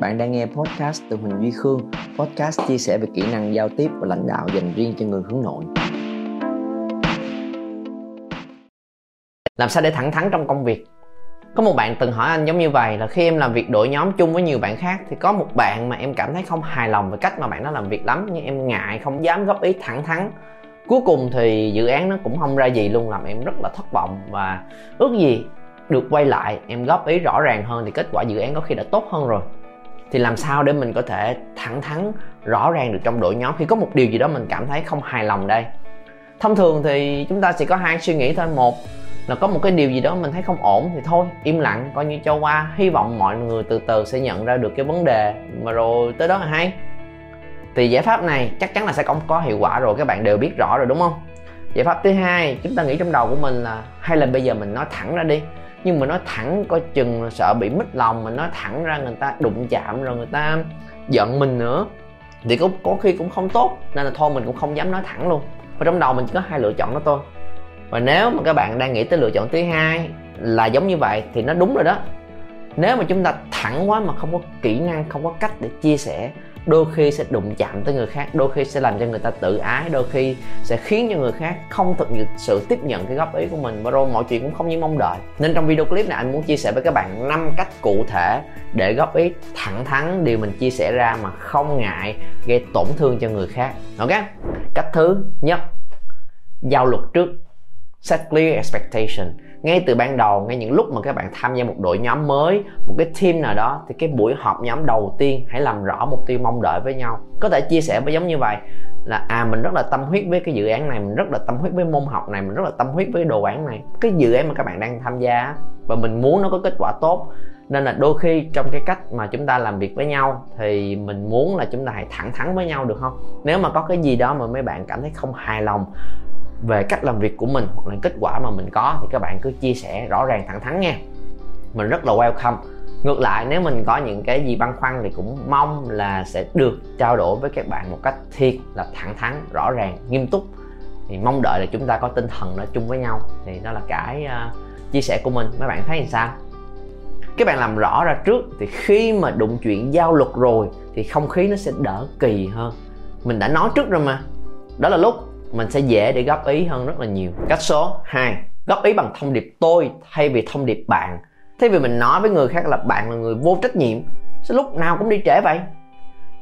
Bạn đang nghe podcast từ Huỳnh Duy Khương, podcast chia sẻ về kỹ năng giao tiếp và lãnh đạo dành riêng cho người hướng nội. Làm sao để thẳng thắn trong công việc? Có một bạn từng hỏi anh giống như vậy là khi em làm việc đội nhóm chung với nhiều bạn khác thì có một bạn mà em cảm thấy không hài lòng về cách mà bạn đó làm việc lắm nhưng em ngại không dám góp ý thẳng thắn cuối cùng thì dự án nó cũng không ra gì luôn làm em rất là thất vọng và ước gì được quay lại em góp ý rõ ràng hơn thì kết quả dự án có khi đã tốt hơn rồi thì làm sao để mình có thể thẳng thắn, rõ ràng được trong đội nhóm? Khi có một điều gì đó mình cảm thấy không hài lòng đây. Thông thường thì chúng ta sẽ có hai suy nghĩ thôi. Một là có một cái điều gì đó mình thấy không ổn thì thôi, im lặng, coi như cho qua. Hy vọng mọi người từ từ sẽ nhận ra được cái vấn đề mà rồi tới đó là hay. Thì giải pháp này chắc chắn là sẽ không có hiệu quả rồi, các bạn đều biết rõ rồi, đúng không? Giải pháp thứ hai, chúng ta nghĩ trong đầu của mình là, hay là bây giờ mình nói thẳng ra đi nhưng mà nói thẳng coi chừng sợ bị mất lòng mà nói thẳng ra người ta đụng chạm rồi người ta giận mình nữa. Thì có, có khi cũng không tốt nên là thôi mình cũng không dám nói thẳng luôn. Và trong đầu mình chỉ có hai lựa chọn đó thôi. Và nếu mà các bạn đang nghĩ tới lựa chọn thứ hai là giống như vậy thì nó đúng rồi đó nếu mà chúng ta thẳng quá mà không có kỹ năng, không có cách để chia sẻ, đôi khi sẽ đụng chạm tới người khác, đôi khi sẽ làm cho người ta tự ái, đôi khi sẽ khiến cho người khác không thực sự tiếp nhận cái góp ý của mình. Và rồi mọi chuyện cũng không như mong đợi. Nên trong video clip này, anh muốn chia sẻ với các bạn năm cách cụ thể để góp ý thẳng thắn, điều mình chia sẻ ra mà không ngại gây tổn thương cho người khác. Ok? Cách thứ nhất, giao luật trước set clear expectation. Ngay từ ban đầu, ngay những lúc mà các bạn tham gia một đội nhóm mới, một cái team nào đó, thì cái buổi họp nhóm đầu tiên hãy làm rõ mục tiêu mong đợi với nhau. Có thể chia sẻ với giống như vậy, là à mình rất là tâm huyết với cái dự án này, mình rất là tâm huyết với môn học này, mình rất là tâm huyết với đồ án này. Cái dự án mà các bạn đang tham gia và mình muốn nó có kết quả tốt, nên là đôi khi trong cái cách mà chúng ta làm việc với nhau, thì mình muốn là chúng ta hãy thẳng thắn với nhau được không? Nếu mà có cái gì đó mà mấy bạn cảm thấy không hài lòng về cách làm việc của mình hoặc là kết quả mà mình có thì các bạn cứ chia sẻ rõ ràng thẳng thắn nha. Mình rất là welcome. Ngược lại nếu mình có những cái gì băn khoăn thì cũng mong là sẽ được trao đổi với các bạn một cách thiệt là thẳng thắn rõ ràng nghiêm túc. Thì mong đợi là chúng ta có tinh thần nói chung với nhau. Thì đó là cái uh, chia sẻ của mình. Mấy bạn thấy làm sao? Các bạn làm rõ ra trước thì khi mà đụng chuyện giao luật rồi thì không khí nó sẽ đỡ kỳ hơn. Mình đã nói trước rồi mà. Đó là lúc mình sẽ dễ để góp ý hơn rất là nhiều. Cách số 2 góp ý bằng thông điệp tôi thay vì thông điệp bạn. Thay vì mình nói với người khác là bạn là người vô trách nhiệm, sao lúc nào cũng đi trễ vậy?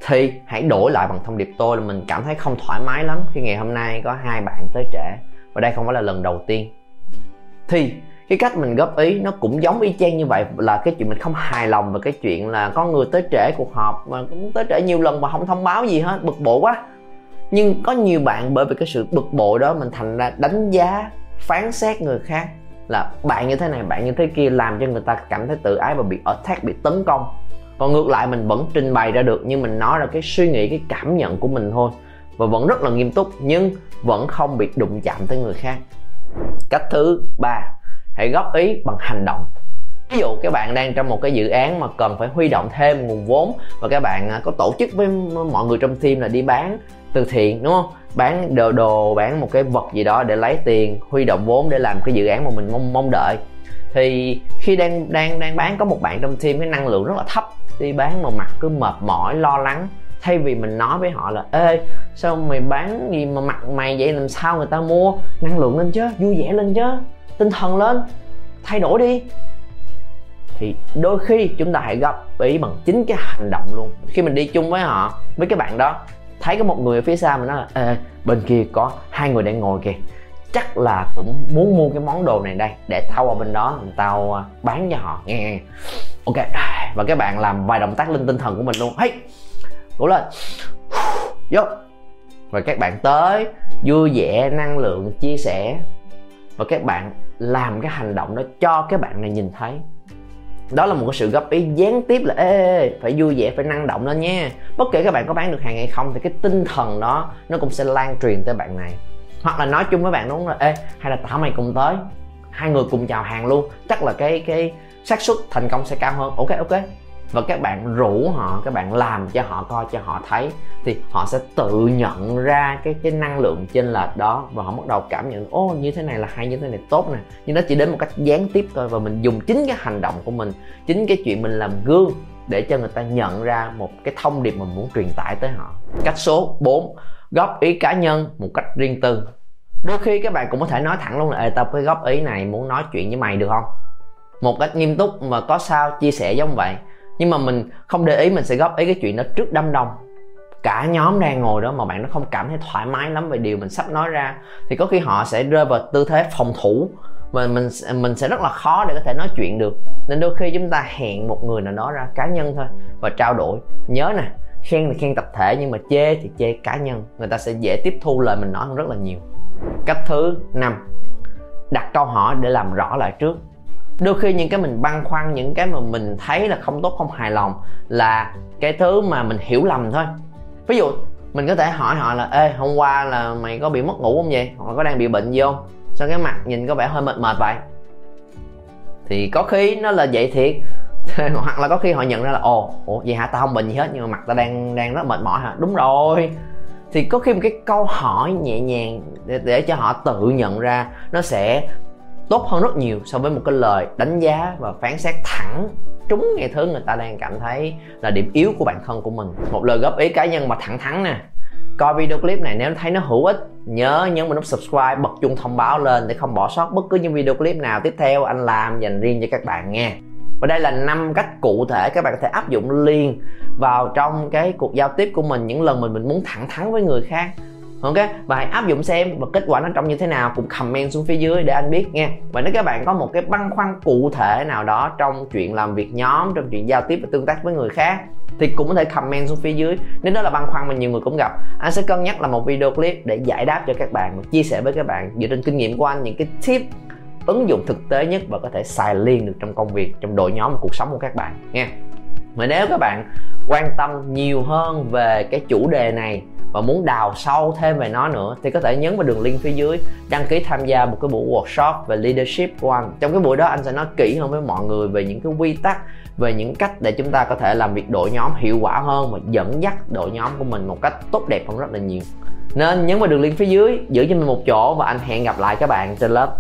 Thì hãy đổi lại bằng thông điệp tôi là mình cảm thấy không thoải mái lắm khi ngày hôm nay có hai bạn tới trễ. Và đây không phải là lần đầu tiên. Thì cái cách mình góp ý nó cũng giống y chang như vậy, là cái chuyện mình không hài lòng về cái chuyện là có người tới trễ cuộc họp mà cũng tới trễ nhiều lần mà không thông báo gì hết, bực bội quá nhưng có nhiều bạn bởi vì cái sự bực bội đó mình thành ra đánh giá, phán xét người khác là bạn như thế này, bạn như thế kia làm cho người ta cảm thấy tự ái và bị attack, bị tấn công. Còn ngược lại mình vẫn trình bày ra được nhưng mình nói ra cái suy nghĩ, cái cảm nhận của mình thôi. Và vẫn rất là nghiêm túc nhưng vẫn không bị đụng chạm tới người khác. Cách thứ ba, hãy góp ý bằng hành động. Ví dụ các bạn đang trong một cái dự án mà cần phải huy động thêm nguồn vốn và các bạn à, có tổ chức với mọi người trong team là đi bán từ thiện, đúng không? Bán đồ đồ, bán một cái vật gì đó để lấy tiền, huy động vốn để làm cái dự án mà mình mong mong đợi. Thì khi đang đang đang bán, có một bạn trong team cái năng lượng rất là thấp, đi bán mà mặt cứ mệt mỏi, lo lắng. Thay vì mình nói với họ là, ê, sao mày bán gì mà mặt mày vậy? Làm sao người ta mua năng lượng lên chứ? Vui vẻ lên chứ? Tinh thần lên. Thay đổi đi. Thì đôi khi chúng ta hãy góp ý bằng chính cái hành động luôn. Khi mình đi chung với họ, với cái bạn đó thấy có một người ở phía xa mà nó là Ê, bên kia có hai người đang ngồi kìa. Chắc là cũng muốn mua cái món đồ này đây để tao qua bên đó tao à, bán cho họ. Nghe. Ok và các bạn làm vài động tác lên tinh thần của mình luôn. Hey cố lên. Vô. Và các bạn tới vui vẻ năng lượng chia sẻ. Và các bạn làm cái hành động đó cho các bạn này nhìn thấy đó là một cái sự góp ý gián tiếp là, ê phải vui vẻ, phải năng động lên nha. Bất kể các bạn có bán được hàng hay không thì cái tinh thần đó nó cũng sẽ lan truyền tới bạn này. Hoặc là nói chung với bạn đúng là ê, hay là tao mày cùng tới. Hai người cùng chào hàng luôn. Chắc là cái cái xác suất thành công sẽ cao hơn. Ok ok và các bạn rủ họ các bạn làm cho họ coi cho họ thấy thì họ sẽ tự nhận ra cái cái năng lượng trên lệch đó và họ bắt đầu cảm nhận ô như thế này là hay như thế này tốt nè. Nhưng nó chỉ đến một cách gián tiếp thôi và mình dùng chính cái hành động của mình chính cái chuyện mình làm gương để cho người ta nhận ra một cái thông điệp mình muốn truyền tải tới họ. Cách số 4 góp ý cá nhân một cách riêng tư. Đôi khi các bạn cũng có thể nói thẳng luôn là Ê, tao cái góp ý này muốn nói chuyện với mày được không? Một cách nghiêm túc mà có sao chia sẻ giống vậy nhưng mà mình không để ý, mình sẽ góp ý cái chuyện đó trước đám đông. Cả nhóm đang ngồi đó mà bạn nó không cảm thấy thoải mái lắm về điều mình sắp nói ra. Thì có khi họ sẽ rơi vào tư thế phòng thủ và mình mình sẽ rất là khó để có thể nói chuyện được. Nên đôi khi chúng ta hẹn một người nào đó ra cá nhân thôi và trao đổi. Nhớ nè, khen thì khen tập thể nhưng mà chê thì chê cá nhân. Người ta sẽ dễ tiếp thu lời mình nói hơn rất là nhiều. Cách thứ năm, đặt câu hỏi để làm rõ lại trước đôi khi những cái mình băn khoăn những cái mà mình thấy là không tốt không hài lòng là cái thứ mà mình hiểu lầm thôi. Ví dụ mình có thể hỏi họ là ê hôm qua là mày có bị mất ngủ không vậy? Hoặc là có đang bị bệnh gì không? Sao cái mặt nhìn có vẻ hơi mệt mệt vậy? Thì có khi nó là vậy thiệt. Hoặc là có khi họ nhận ra là ồ ủa vậy hả? Tao không bệnh gì hết nhưng mà mặt tao đang đang rất mệt mỏi hả? Đúng rồi. Thì có khi một cái câu hỏi nhẹ nhàng để, để cho họ tự nhận ra nó sẽ tốt hơn rất nhiều so với một cái lời đánh giá và phán xét thẳng trúng ngay thứ người ta đang cảm thấy là điểm yếu của bản thân của mình. Một lời góp ý cá nhân mà thẳng thắn nè. Coi video clip này nếu thấy nó hữu ích, nhớ nhấn vào nút subscribe, bật chuông thông báo lên để không bỏ sót bất cứ những video clip nào tiếp theo anh làm dành riêng cho các bạn nghe và đây là năm cách cụ thể các bạn có thể áp dụng liền vào trong cái cuộc giao tiếp của mình, những lần mình mình muốn thẳng thắn với người khác ok, và hãy áp dụng xem và kết quả nó trông như thế nào cũng comment xuống phía dưới để anh biết nha. Và nếu các bạn có một cái băn khoăn cụ thể nào đó trong chuyện làm việc nhóm, trong chuyện giao tiếp và tương tác với người khác, thì cũng có thể comment xuống phía dưới. Nếu đó là băn khoăn mà nhiều người cũng gặp, anh sẽ cân nhắc là một video clip để giải đáp cho các bạn và chia sẻ với các bạn dựa trên kinh nghiệm của anh, những cái tip ứng dụng thực tế nhất và có thể xài liên được trong công việc, trong đội nhóm và cuộc sống của các bạn nha. Mà nếu các bạn quan tâm nhiều hơn về cái chủ đề này và muốn đào sâu thêm về nó nữa, thì có thể nhấn vào đường link phía dưới, đăng ký tham gia một cái buổi workshop về leadership của anh. Trong cái buổi đó, anh sẽ nói kỹ hơn với mọi người về những cái quy tắc, về những cách để chúng ta có thể làm việc đội nhóm hiệu quả hơn và dẫn dắt đội nhóm của mình một cách tốt đẹp hơn rất là nhiều. Nên nhấn vào đường link phía dưới, giữ cho mình một chỗ và anh hẹn gặp lại các bạn trên lớp.